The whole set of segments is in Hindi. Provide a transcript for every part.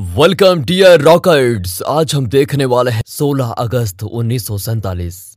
वेलकम डियर रॉकर्ड्स आज हम देखने वाले हैं 16 अगस्त उन्नीस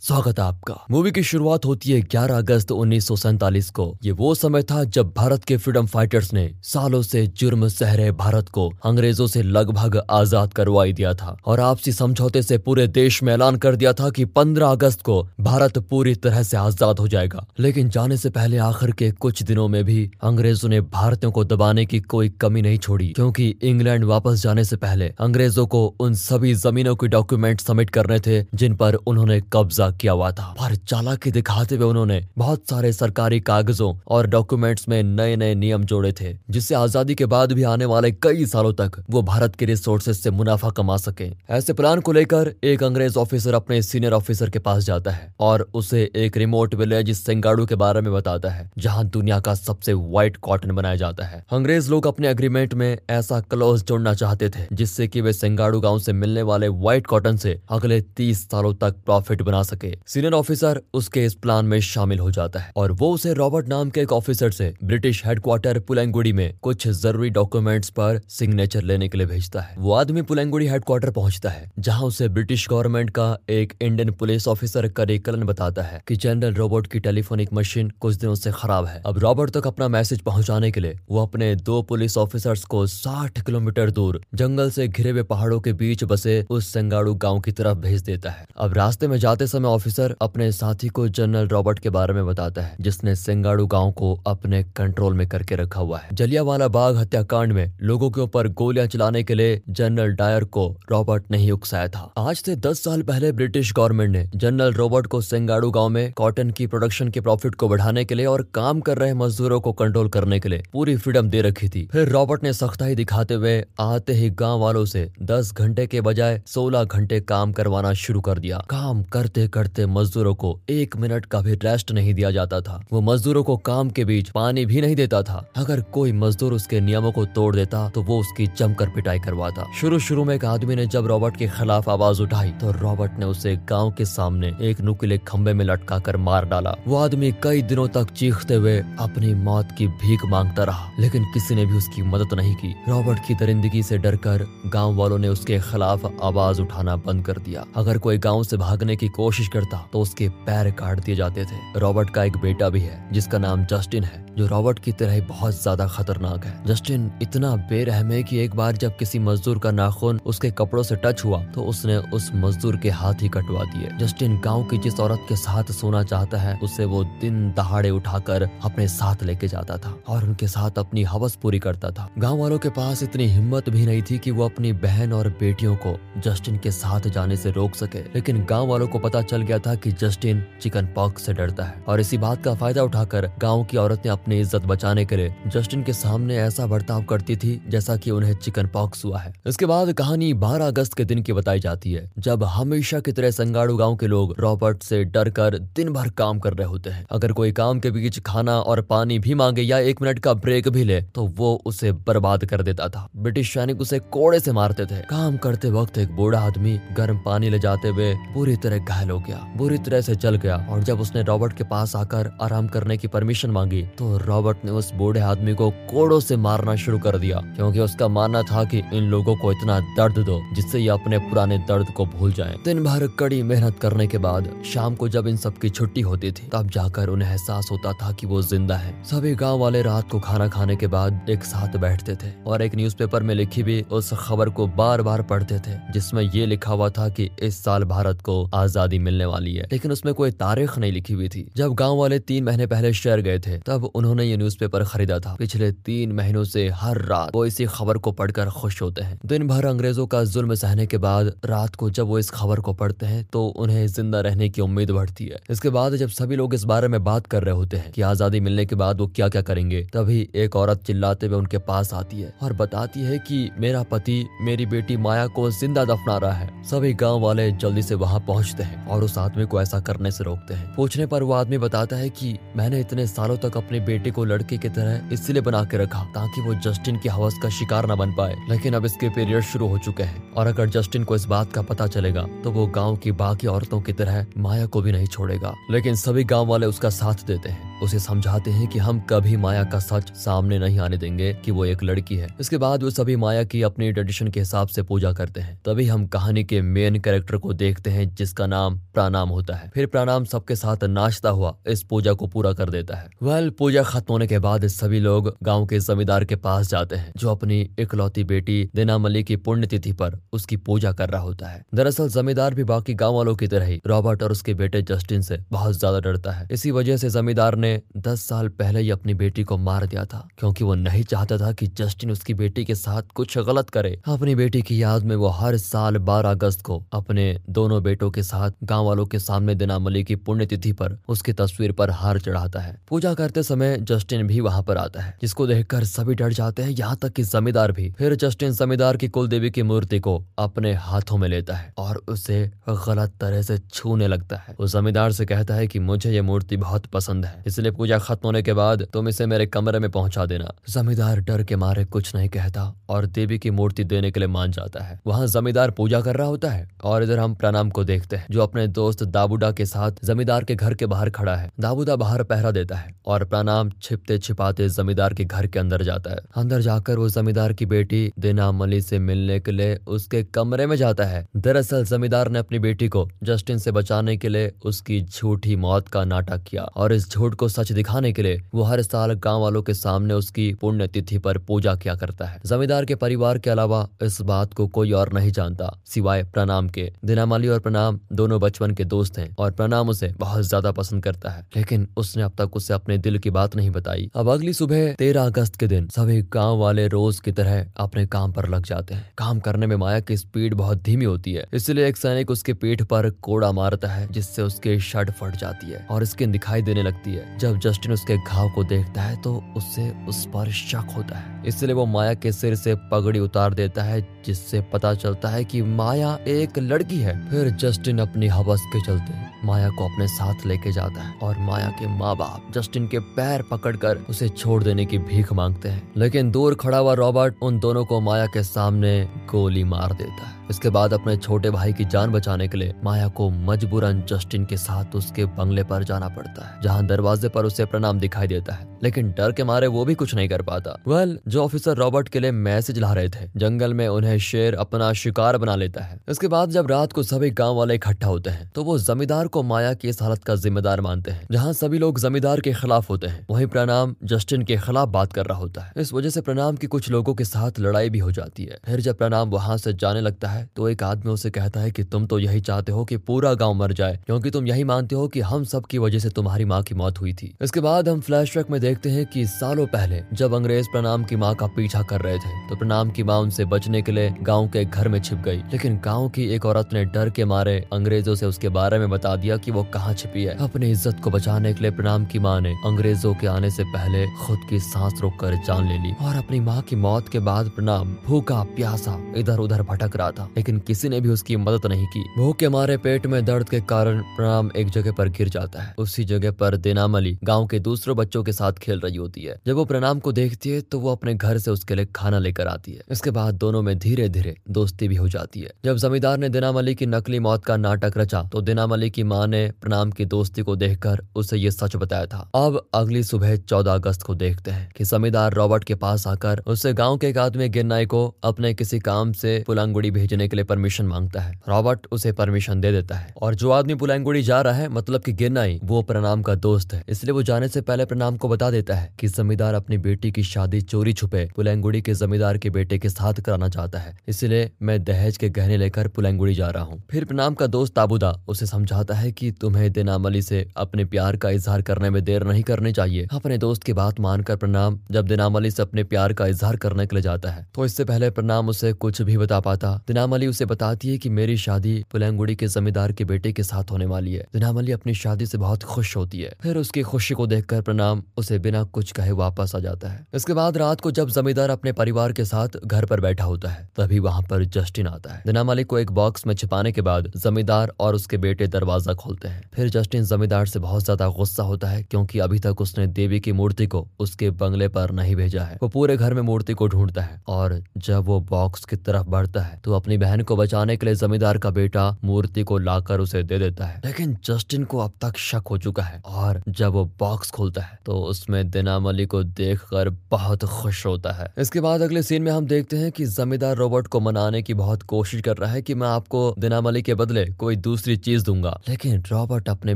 स्वागत है आपका। मूवी की शुरुआत होती है 11 अगस्त उन्नीस को। ये वो समय था जब भारत के फ्रीडम फाइटर्स ने सालों से जुर्म सहरे भारत को अंग्रेज़ों से लगभग आज़ाद करवाई दिया था। और आपसी समझौते से पूरे देश में ऐलान कर दिया था कि 15 अगस्त को भारत पूरी तरह से आज़ाद हो जाएगा। लेकिन जाने से पहले आखिर के कुछ दिनों में भी अंग्रेज़ों ने भारतीयों को दबाने की कोई कमी नहीं छोड़ी, क्योंकि इंग्लैंड वापस जाने से पहले अंग्रेज़ों को उन सभी जमीनों के डॉक्यूमेंट सबमिट करने थे, जिन पर उन्होंने कब्जा किया हुआ था। पर चालाकी दिखाते हुए उन्होंने बहुत सारे सरकारी कागजों और डॉक्यूमेंट्स में नए नए नियम जोड़े थे, जिससे आज़ादी के बाद भी आने वाले कई सालों तक वो भारत के रिसोर्सेज से मुनाफा कमा सके। ऐसे प्लान को लेकर एक अंग्रेज़ ऑफिसर अपने सीनियर ऑफिसर के पास जाता है और उसे एक रिमोट विलेज सिंगाड़ू के बारे में बताता है, जहाँ दुनिया का सबसे व्हाइट कॉटन बनाया जाता है। अंग्रेज़ लोग अपने अग्रीमेंट में ऐसा क्लोज जोड़ना चाहते थे, जिससे कि वे सिंगाड़ू गाँव से मिलने वाले व्हाइट कॉटन से अगले तीस सालों तक प्रॉफिट बना सके। सीनियर ऑफिसर उसके इस प्लान में शामिल हो जाता है और वो उसे रॉबर्ट नाम के एक ऑफिसर से ब्रिटिश हेडक्वार्टर पुलंगुड़ी में कुछ ज़रूरी डॉक्यूमेंट्स पर सिग्नेचर लेने के लिए भेजता है। वो आदमी पुलंगुड़ी हेडक्वार्टर पहुँचता है, जहाँ उसे ब्रिटिश गवर्नमेंट का एक इंडियन पुलिस ऑफिसर करिकलन बताता है कि जनरल रोबोट की टेलीफोनिक मशीन कुछ दिनों से खराब है। अब रॉबर्ट तक अपना मैसेज पहुँचाने के लिए वो अपने दो पुलिस ऑफिसर्स को 60 किलोमीटर दूर जंगल से घिरे हुए पहाड़ों के बीच बसे उस संगाड़ू गाँव की तरफ़ भेज देता है। अब रास्ते में जाते समय ऑफिसर अपने साथी को जनरल रॉबर्ट के बारे में बताता है, जिसने सिंगाड़ू गाँव को अपने कंट्रोल में करके रखा हुआ है। जलियावाला बाग हत्याकांड में लोगों के ऊपर गोलियाँ चलाने के लिए जनरल डायर को रॉबर्ट ने ही उकसाया था। आज से दस साल पहले ब्रिटिश गवर्नमेंट ने जनरल रॉबर्ट को सिंगाड़ू गाँव में कॉटन की प्रोडक्शन के प्रॉफिट को बढ़ाने के लिए और काम कर रहे मजदूरों को कंट्रोल करने के लिए पूरी फ्रीडम दे रखी थी। फिर रॉबर्ट ने सख्ताई दिखाते हुए आते ही गाँव वालों से 10 घंटे के बजाय 16 घंटे काम करवाना शुरू कर दिया। काम करते करते मजदूरों को एक मिनट का भी रेस्ट नहीं दिया जाता था। वो मजदूरों को काम के बीच पानी भी नहीं देता था। अगर कोई मजदूर उसके नियमों को तोड़ देता तो वो उसकी जमकर पिटाई करवाता। शुरू शुरू में एक आदमी ने जब रॉबर्ट के खिलाफ आवाज़ उठाई तो रॉबर्ट ने उसे गाँव के सामने एक नुकीले खम्बे में लटका कर मार डाला। वो आदमी कई दिनों तक चीखते हुए अपनी मौत की भीख माँगता रहा, लेकिन किसी ने भी उसकी मदद नहीं की। रॉबर्ट की दरिंदगी से डरकर गाँव वालों ने उसके खिलाफ आवाज़ उठाना बंद कर दिया। अगर कोई गाँव से भागने की कोशिश करता तो उसके पैर काट दिए जाते थे। रॉबर्ट का एक बेटा भी है, जिसका नाम जस्टिन है, जो रॉबर्ट की तरह बहुत ज़्यादा खतरनाक है। जस्टिन इतना बेरहम है कि एक बार जब किसी मजदूर का नाखून उसके कपड़ों से टच हुआ तो उसने उस मजदूर के हाथ ही कटवा दिए। जस्टिन गाँव की जिस औरत के साथ सोना चाहता है, उसे वो दिन दहाड़े उठाकर अपने साथ लेके जाता था और उनके साथ अपनी हवस पूरी करता था। गाँव वालों के पास इतनी हिम्मत भी नहीं थी कि वो अपनी बहन और बेटियों को जस्टिन के साथ जाने से रोक सके, लेकिन गाँव वालों को पता चल गया था कि जस्टिन चिकन पॉक्स से डरता है। और इसी बात का फ़ायदा उठाकर गाँव की औरत ने अपनी इज़्ज़त बचाने के लिए जस्टिन के सामने ऐसा बर्ताव करती थी जैसा की उन्हें चिकन पॉक्स हुआ है। इसके बाद कहानी 12 अगस्त के दिन की बताई जाती है, जब हमेशा की तरह संगाड़ू गाँव के लोग रॉबर्ट से डर कर दिन भर काम कर रहे होते हैं। अगर कोई काम के बीच खाना और पानी भी मांगे या एक मिनट का ब्रेक भी ले तो वो उसे बर्बाद कर देता था। ब्रिटिश सैनिक उसे कोड़े से मारते थे काम करते वक्त एक बूढ़ा आदमी गर्म पानी ले जाते हुए बुरी तरह घायल हो गया बुरी तरह से चल गया और जब उसने रॉबर्ट के पास आकर आराम करने की परमिशन मांगी तो रॉबर्ट ने उस बूढ़े आदमी को कोड़ों से मारना शुरू कर दिया, क्योंकि उसका मानना था कि इन लोगों को इतना दर्द दो, जिससे ये अपने पुराने दर्द को भूल जाएँ। दिन भर कड़ी मेहनत करने के बाद, शाम को जब इन सबकी छुट्टी होती थी, तब जाकर उन्हें एहसास होता था कि वो ज़िंदा है सभी गाँव वाले रात को खाना खाने के बाद एक साथ बैठते थे और एक न्यूज़पेपर में लिखी हुई उस खबर को बार बार पढ़ते थे, जिसमें ये लिखा हुआ था कि इस साल भारत को आज़ादी मिलने वाली है। लेकिन उसमें कोई तारीख नहीं लिखी हुई थी। जब गाँव वाले तीन महीने पहले शहर गए थे, तब उन्होंने ये न्यूज़पेपर खरीदा था। पिछले तीन महीनों से हर रात वो इसी खबर को पढ़कर खुश होते हैं। दिन भर अंग्रेज़ों का जुल्म सहने के बाद रात को जब वो इस खबर को पढ़ते हैं तो उन्हें ज़िंदा रहने की उम्मीद बढ़ती है। इसके बाद जब सभी लोग इस बारे में बात कर रहे होते हैं कि आज़ादी मिलने के बाद वो क्या क्या करेंगे, तभी एक औरत चिल्लाते हुए उनके पास आती है और बताती है कि मेरा पति मेरी बेटी माया को ज़िंदा दफना रहा है। सभी गाँव वाले जल्दी से वहाँ पहुँचते हैं और उस आदमी को ऐसा करने से रोकते हैं। पूछने पर वो आदमी बताता है कि मैंने इतने सालों तक अपनी बेटी को लड़के की तरह इसलिए बना के रखा ताकि वो जस्टिन की हवस का शिकार न बन पाए। लेकिन अब इसके पीरियड शुरू हो चुके हैं और अगर जस्टिन को इस बात का पता चलेगा तो वो गाँव की बाकी औरतों की तरह माया को भी नहीं छोड़ेगा। लेकिन सभी गाँव वाले उसका साथ देते हैं। उसे समझाते हैं कि हम कभी माया का सच सामने नहीं आने देंगे कि वो एक लड़की है। इसके बाद वो सभी माया की अपनी ट्रेडिशन के हिसाब से पूजा करते हैं। तभी हम कहानी के मेन कैरेक्टर को देखते हैं, जिसका नाम प्राणाम होता है। फिर प्राणाम सबके साथ नाचता हुआ। इस पूजा को पूरा कर देता है। वेल पूजा खत्म होने के बाद सभी लोग गाँव के जमींदार के पास जाते हैं, जो अपनी इकलौती बेटी दिनामली की पुण्यतिथि पर उसकी पूजा कर रहा होता है। दरअसल जमींदार भी बाकी गाँव वालों की तरह ही रॉबर्ट और उसके बेटे जस्टिन से बहुत ज़्यादा डरता है। इसी वजह से जमींदार ने दस साल पहले ही अपनी बेटी को मार दिया था, क्योंकि वो नहीं चाहता था कि जस्टिन उसकी बेटी के साथ कुछ गलत करे। अपनी बेटी की याद में वो हर साल बारह अगस्त को अपने दोनों बेटों के साथ गाँव वालों के सामने दिनामली की पुण्यतिथि पर उसकी तस्वीर पर हार चढ़ाता है। पूजा करते समय जस्टिन भी वहाँ पर आता है, जिसको देखकर सभी डर जाते हैं, यहाँ तक कि जमींदार भी। फिर जस्टिन जमींदार की कुल देवी की मूर्ति को अपने हाथों में लेता है और उसे गलत तरह से छूने लगता है। वो जमींदार से कहता है कि मुझे ये मूर्ति बहुत पसंद है इसलिए पूजा खत्म होने के बाद तुम इसे मेरे कमरे में पहुँचा देना। जमींदार डर के मारे कुछ नहीं कहता और देवी की मूर्ति देने के लिए मान जाता है। वहाँ जमींदार पूजा कर रहा होता है और इधर हम प्रणाम को देखते हैं, जो अपने दोस्त दाबूडा के साथ जमींदार के घर के बाहर खड़ा है। दाबूदा बाहर पहरा देता है और प्रणाम छिपते छिपाते जमींदार के घर के अंदर जाता है। अंदर जाकर वो जमींदार की बेटी दिना मली से मिलने के लिए उसके कमरे में जाता है। दरअसल जमींदार ने अपनी बेटी को जस्टिन से बचाने के लिए उसकी झूठी मौत का नाटक किया और इस झूठ को सच दिखाने के लिए वो हर साल गाँव वालों के सामने उसकी पुण्य तिथि पर पूजा किया करता है। जमींदार के परिवार के अलावा इस बात को कोई और नहीं जानता, सिवाय प्रणाम के। दिनामाली और प्रणाम दोनों बचपन के दोस्त हैं और प्रणाम उसे बहुत ज़्यादा पसंद करता है। लेकिन उसने अब तक उसे अपने दिल की बात नहीं बताई। अब अगली सुबह तेरह अगस्त के दिन सभी गाँव वाले रोज की तरह अपने काम पर लग जाते हैं। काम करने में माया की स्पीड बहुत धीमी होती है, इसलिए एक सैनिक उसके पीठ पर कोड़ा मारता है, जिससे उसके शर्ट फट जाती है और स्किन दिखाई देने लगती है। जब जस्टिन उसके घाव को देखता है तो उससे उस पर शक होता है। इसलिए वो माया के सिर से पगड़ी उतार देता है, जिससे पता चलता है कि माया एक लड़की है। फिर जस्टिन अपनी हवस के चलते माया को अपने साथ लेके जाता है और माया के माँ बाप जस्टिन के पैर पकड़कर उसे छोड़ देने की भीख मांगते हैं। लेकिन दूर खड़ा हुआ रॉबर्ट उन दोनों को माया के सामने गोली मार देता है। इसके बाद अपने छोटे भाई की जान बचाने के लिए माया को मजबूरन जस्टिन के साथ उसके बंगले पर जाना पड़ता है जहाँ दरवाजे पर उसे प्रणाम दिखाई देता है। लेकिन डर के मारे वो भी कुछ नहीं कर पाता। वेल well, जो ऑफिसर रॉबर्ट के लिए मैसेज ला रहे थे जंगल में उन्हें शेर अपना शिकार बना लेता है। इसके बाद जब रात को सभी गाँव वाले इकट्ठा होते हैं तो वो जमींदार को माया की इस हालत का जिम्मेदार मानते हैं जहाँ सभी लोग जमींदार के खिलाफ होते हैं। वही प्रणाम जस्टिन के खिलाफ बात कर रहा होता है। इस वजह से प्रणाम की कुछ लोगों के साथ लड़ाई भी हो जाती है। फिर जब प्रणाम वहाँ से जाने लगता है तो एक आदमी उसे कहता है कि तुम तो यही चाहते हो कि पूरा गाँव मर जाए, क्योंकि तुम यही मानते हो कि हम सब की वजह से तुम्हारी माँ की मौत हुई थी। इसके बाद हम फ्लैशबैक में देखते हैं कि सालों पहले, जब अंग्रेज़ प्रणाम की माँ का पीछा कर रहे थे तो प्रणाम की माँ उनसे बचने के लिए गाँव के घर में छिप गई। लेकिन गाँव की एक औरत ने डर के मारे अंग्रेज़ों से उसके बारे में बता दिया की वो कहाँ छिपी है। अपनी इज़्ज़त को बचाने के लिए प्रणाम की माँ ने अंग्रेज़ों के आने से पहले खुद की सांस रोक कर जान ले ली और अपनी माँ की मौत के बाद प्रणाम भूखा, प्यासा इधर उधर भटक रहा था। लेकिन किसी ने भी उसकी मदद नहीं की। भूख के मारे पेट में दर्द के कारण प्रणाम एक जगह पर गिर जाता है। उसी जगह पर देनामली गाँव के दूसरे बच्चों के साथ खेल रही होती है। जब वो प्रणाम को देखती है तो वो अपने घर से उसके लिए खाना लेकर आती है। इसके बाद दोनों में धीरे धीरे दोस्ती भी हो जाती है। जब जमींदार ने दिनामली की नकली मौत का नाटक रचा तो दिनामली की माँ ने प्रणाम की दोस्ती को देखकर उसे ये सच बताया था। अब अगली सुबह चौदह अगस्त को देखते हैं कि जमींदार रॉबर्ट के पास आकर उसे गाँव के एक आदमी गिरनाई को अपने किसी काम से पुलंगुड़ी पुलांगुड़ी भेजने के लिए परमिशन माँगता है। रॉबर्ट उसे परमिशन दे देता है। और जो आदमी पुलांगुड़ी जा रहा है मतलब की गिरनाई वो प्रणाम का दोस्त है। इसलिए वो जाने से पहले प्रणाम को बता देता है की जमींदार अपनी बेटी की शादी चोरी छुपे पुलंगुड़ी के जमींदार के बेटे के साथ कराना चाहता है। इसलिए मैं दहेज के गहने लेकर पुलंगुड़ी जा रहा हूँ। फिर प्रणाम का दोस्त ताबुदा उसे समझाता है कि तुम्हें दिनामली से अपने प्यार का इजहार करने में देर नहीं करनी चाहिए। अपने दोस्त की बात मानकर प्रणाम जब दिनामली से अपने प्यार का इजहार करने के लिए जाता है तो इससे पहले प्रणाम उसे कुछ भी बता पाता। दिनामली उसे बताती है कि मेरी शादी पुलंगुड़ी के जमींदार के बेटे के साथ होने वाली है। दिनामली अपनी शादी से बहुत खुश होती है। फिर उसकी खुशी को देखकर प्रणाम उसे बिना कुछ कहे वापस आ जाता है। इसके बाद रात को जब जमींदार अपने परिवार के साथ घर पर बैठा होता है, तभी वहाँ पर जस्टिन आता है। दिना मलिक को एक बॉक्स में छिपाने के बाद जमींदार और उसके बेटे दरवाज़ा खोलते हैं। फिर जस्टिन जमींदार से बहुत ज़्यादा गुस्सा होता है, क्योंकि अभी तक उसने देवी की मूर्ति को उसके बंगले पर नहीं भेजा है। वो पूरे घर में मूर्ति को ढूंढता है और जब वो बॉक्स की तरफ़ बढ़ता है तो अपनी अपनी बहन को बचाने के लिए जमींदार का बेटा मूर्ति को लाकर उसे दे देता है। लेकिन जस्टिन को अब तक शक हो चुका है और जब वो बॉक्स खोलता है तो उसमें दिनाम अली को देखकर बहुत खुश होता है। इसके बाद अगले सीन में हम देखते हैं कि जमींदार रॉबर्ट को मनाने की बहुत कोशिश कर रहा है कि मैं आपको दिनाम अली के बदले कोई दूसरी चीज़ दूँगा। लेकिन रॉबर्ट अपने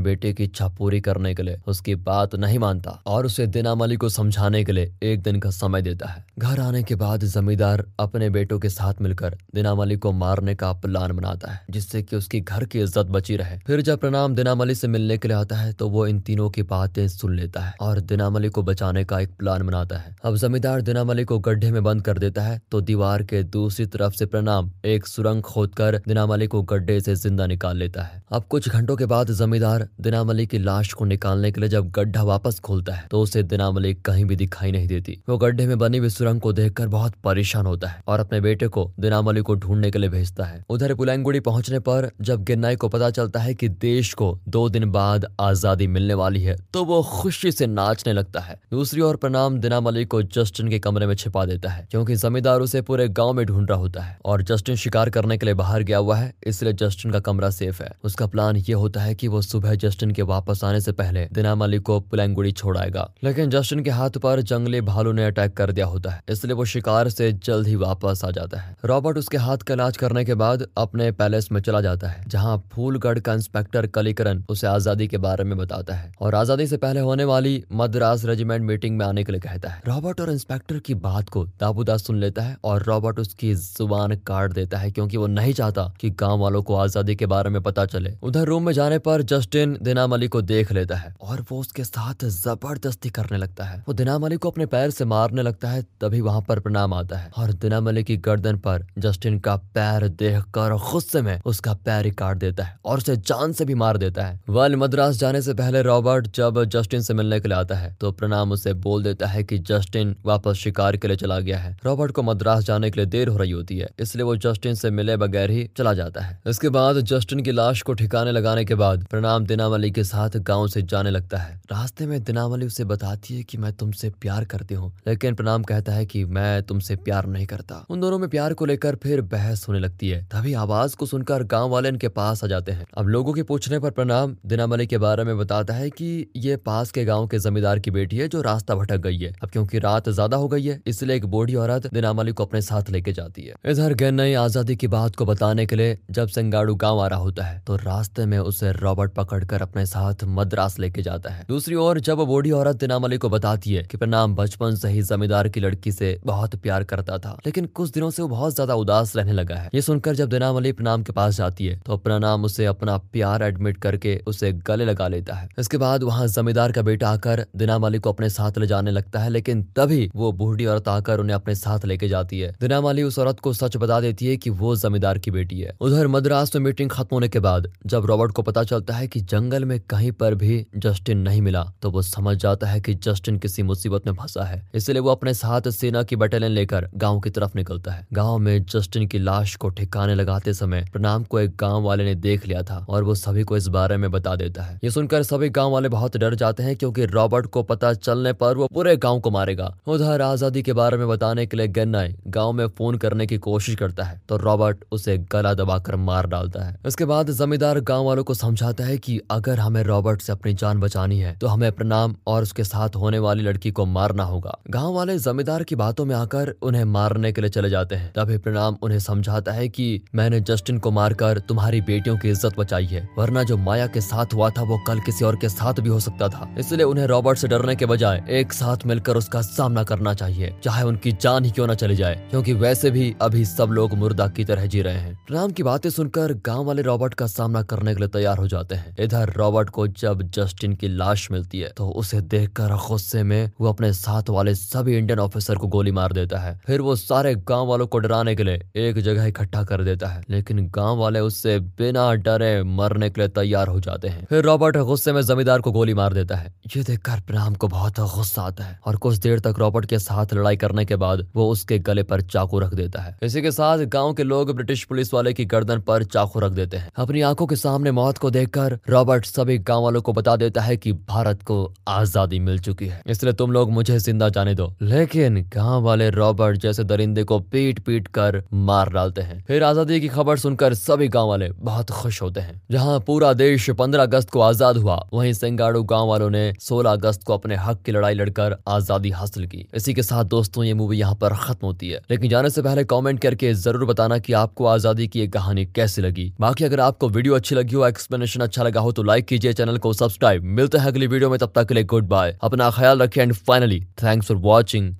बेटे की इच्छा पूरी करने के लिए उसकी बात नहीं मानता और उसे दिनाम अली को समझाने के लिए एक दिन का समय देता है। घर आने के बाद जमींदार अपने बेटों के साथ मिलकर दिनाम अली को मारने का प्लान बनाता है, जिससे कि उसकी घर की इज़्ज़त बची रहे। फिर जब प्रणाम दिनामली से मिलने के लिए आता है तो वो इन तीनों की बातें सुन लेता है और दिनामली को बचाने का एक प्लान बनाता है। अब जमींदार दिनामली को गड्ढे में बंद कर देता है तो दीवार के दूसरी तरफ़ से प्रणाम एक सुरंग खोद कर दिनाम अली को गड्ढे से ज़िंदा निकाल लेता है। अब कुछ घंटों के बाद जमींदार दिनामली की लाश को निकालने के लिए जब गड्ढा वापस खोलता है तो उसे दिनामली कहीं भी दिखाई नहीं देती। वो गड्ढे में बनी हुई सुरंग को देखकर बहुत परेशान होता है और अपने बेटे को दिनामली को ढूँढने के लिए भेजता है। उधर पुलैंगुड़ी पहुँचने पर जब गिन्नाई को पता चलता है कि देश को दो दिन बाद आज़ादी मिलने वाली है तो वो खुशी से नाचने लगता है। दूसरी ओर प्रणाम दिनाम अली को जस्टिन के कमरे में छिपा देता है, क्योंकि जमींदार उसे पूरे गाँव में ढूंढ रहा होता है और जस्टिन शिकार करने के लिए बाहर गया हुआ है, इसलिए जस्टिन का कमरा सेफ़ है। उसका प्लान ये होता है की वो सुबह जस्टिन के वापस आने से पहले दिनाम अली को पुलैंगुड़ी छोड़ाएगा लेकिन जस्टिन के हाथ पर जंगली भालू ने अटैक कर दिया होता है, इसलिए वो शिकार से जल्द ही वापस आ जाता है। रॉबर्ट उसके हाथ का इलाज करने के बाद अपने पैलेस में चला जाता है, जहाँ फूलगढ़ का इंस्पेक्टर कलीकरण उसे आज़ादी के बारे में बताता है और आज़ादी से पहले होने वाली मद्रास रेजिमेंट मीटिंग में आने के लिए कहता है। रॉबर्ट और इंस्पेक्टर की बात को दाबूदा सुन लेता है और रॉबर्ट उसकी ज़ुबान काट देता है क्योंकि वो नहीं चाहता कि गाँव वालों को आज़ादी के बारे में पता चले। उधर रूम में जाने पर जस्टिन दिनाम अली को देख लेता है और वो उसके साथ ज़बरदस्ती करने लगता है। वो दिनाम अली को अपने पैर से मारने लगता है, तभी वहाँ पर प्रणाम आता है और दिनाम अली की गर्दन पर जस्टिन का पैर देख कर गुस्से में उसका पैर ही काट देता है और उसे जान से भी मार देता है। वल मद्रास जाने से पहले रॉबर्ट जब जस्टिन से मिलने के लिए आता है तो प्रणाम उसे बोल देता है कि जस्टिन वापस शिकार के लिए चला गया है। रॉबर्ट को मद्रास जाने के लिए देर हो रही होती है, इसलिए वो जस्टिन से मिले बगैर ही चला जाता है। इसके बाद जस्टिन की लाश को ठिकाने लगाने के बाद प्रणाम दिनाम अली के साथ गाँव से जाने लगता है। रास्ते में दिनाम अली उसे बताती है की मैं तुमसे प्यार करती हूँ, लेकिन प्रणाम कहता है की मैं तुमसे प्यार नहीं करता। उन दोनों में प्यार को लेकर फिर बहस होने लगती है। तभी आवाज़ को सुनकर गाँव वाले इनके पास आ जाते हैं। अब लोगों के पूछने पर प्रणाम। दिनाम के बारे में बताता है कि ये पास के गाँव के जमींदार की बेटी है, जो रास्ता भटक गई है। अब क्योंकि रात ज़्यादा हो गई है, इसलिए एक बूढ़ी औरत दिनाम अली को अपने साथ लेके जाती है। इधर गन्नई आज़ादी की बात को बताने के लिए जब सिंगाड़ू गाँव आ रहा होता है तो रास्ते में उसे रॉबर्ट पकड़कर अपने साथ मद्रास लेके जाता है। दूसरी ओर जब बूढ़ी औरत दिनाम अली को बताती है कि प्रणाम बचपन से ही जमींदार की लड़की से बहुत प्यार करता था, लेकिन कुछ दिनों से वो बहुत ज़्यादा उदास रहने लगा। है। ये सुनकर जब दिनाम अली प्रणाम के पास जाती है तो अपना नाम उसे अपना प्यार एडमिट करके उसे गले लगा लेता है। इसके बाद वहाँ जमींदार का बेटा आकर दिनाम अली को अपने साथ ले जाने लगता है, लेकिन तभी वो बूढ़ी औरत आकर उन्हें अपने साथ लेके जाती है। दिनाम अली उस औरत को सच बता देती है की वो जमींदार की बेटी है। उधर मद्रास में मीटिंग खत्म होने के बाद जब रॉबर्ट को पता चलता है की जंगल में कहीं पर भी जस्टिन नहीं मिला तो वो समझ जाता है कि जस्टिन किसी मुसीबत में फंसा है। इसलिए वो अपने साथ सेना की बटालियन लेकर गाँव की तरफ़ निकलता है। गाँव में जस्टिन की लाश को ठिकाने लगाते समय प्रणाम को एक गाँव वाले ने देख लिया था और वो सभी को इस बारे में बता देता है। ये सुनकर सभी गाँव वाले बहुत डर जाते हैं क्योंकि रॉबर्ट को पता चलने पर वो पूरे गाँव को मारेगा। उधर आज़ादी के बारे में बताने के लिए गन्नाई गाँव में फ़ोन करने की कोशिश करता है तो रॉबर्ट उसे गला दबाकर मार डालता है। उसके बाद जमींदार गाँव वालों को समझाता है कि अगर हमें रॉबर्ट से अपनी जान बचानी है तो हमें प्रणाम और उसके साथ होने वाली लड़की को मारना होगा। गाँव वाले जमींदार की बातों में आकर उन्हें मारने के लिए चले जाते हैं, तभी प्रणाम उन्हें समझाता है की मैंने जस्टिन को मारकर तुम्हारी बेटियों की इज़्ज़त बचाई है, वरना जो माया के साथ हुआ था वो कल किसी और के साथ भी हो सकता था। इसलिए उन्हें रॉबर्ट से डरने के बजाय एक साथ मिलकर उसका सामना करना चाहिए, चाहे उनकी जान ही क्यों न चली जाए, क्योंकि वैसे भी अभी सब लोग मुर्दा की तरह जी रहे हैं। राम की बातें सुनकर गाँव वाले रॉबर्ट का सामना करने के लिए तैयार हो जाते हैं। इधर रॉबर्ट को जब जस्टिन की लाश मिलती है तो उसे देखकर गुस्से में वो अपने साथ वाले सभी इंडियन ऑफिसर को गोली मार देता है। फिर वो सारे गाँव वालों को डराने के लिए एक जगह इकट्ठा कर देता है, लेकिन गाँव वाले उससे बिना डरे मरने के लिए तैयार हो जाते हैं। फिर रॉबर्ट गुस्से में जमींदार को गोली मार देता है। ये देखकर प्राम को बहुत गुस्सा आता है और कुछ देर तक रॉबर्ट के साथ लड़ाई करने के बाद वो उसके गले पर चाकू रख देता है। इसी के साथ गाँव के लोग ब्रिटिश पुलिस वाले की गर्दन पर चाकू रख देते हैं। अपनी आँखों के सामने मौत को देखकर रॉबर्ट सभी गाँव वालों को बता देता है की भारत को आज़ादी मिल चुकी है। इसलिए तुम लोग मुझे ज़िंदा जाने दो। लेकिन गाँव वाले रॉबर्ट जैसे दरिंदे को पीट पीट कर मार डाल निकालते हैं। फिर आज़ादी की खबर सुनकर सभी गाँव वाले बहुत खुश होते हैं। जहाँ पूरा देश पंद्रह अगस्त को आज़ाद हुआ, वहीं सिंगाड़ू गाँव वालों ने सोलह अगस्त को अपने हक की लड़ाई लड़कर आज़ादी हासिल की। इसी के साथ दोस्तों, ये मूवी यहाँ पर खत्म होती है। लेकिन जाने से पहले कमेंट करके ज़रूर बताना कि आपको आज़ादी की एक कहानी कैसी लगी। बाकी अगर आपको वीडियो अच्छी लगी हो एक्सप्लेनेशन अच्छा लगा हो तो लाइक कीजिए चैनल को सब्सक्राइब मिलते हैं अगली वीडियो में, तब तक के लिए गुड बाय अपना ख्याल रखें and finally thanks for watching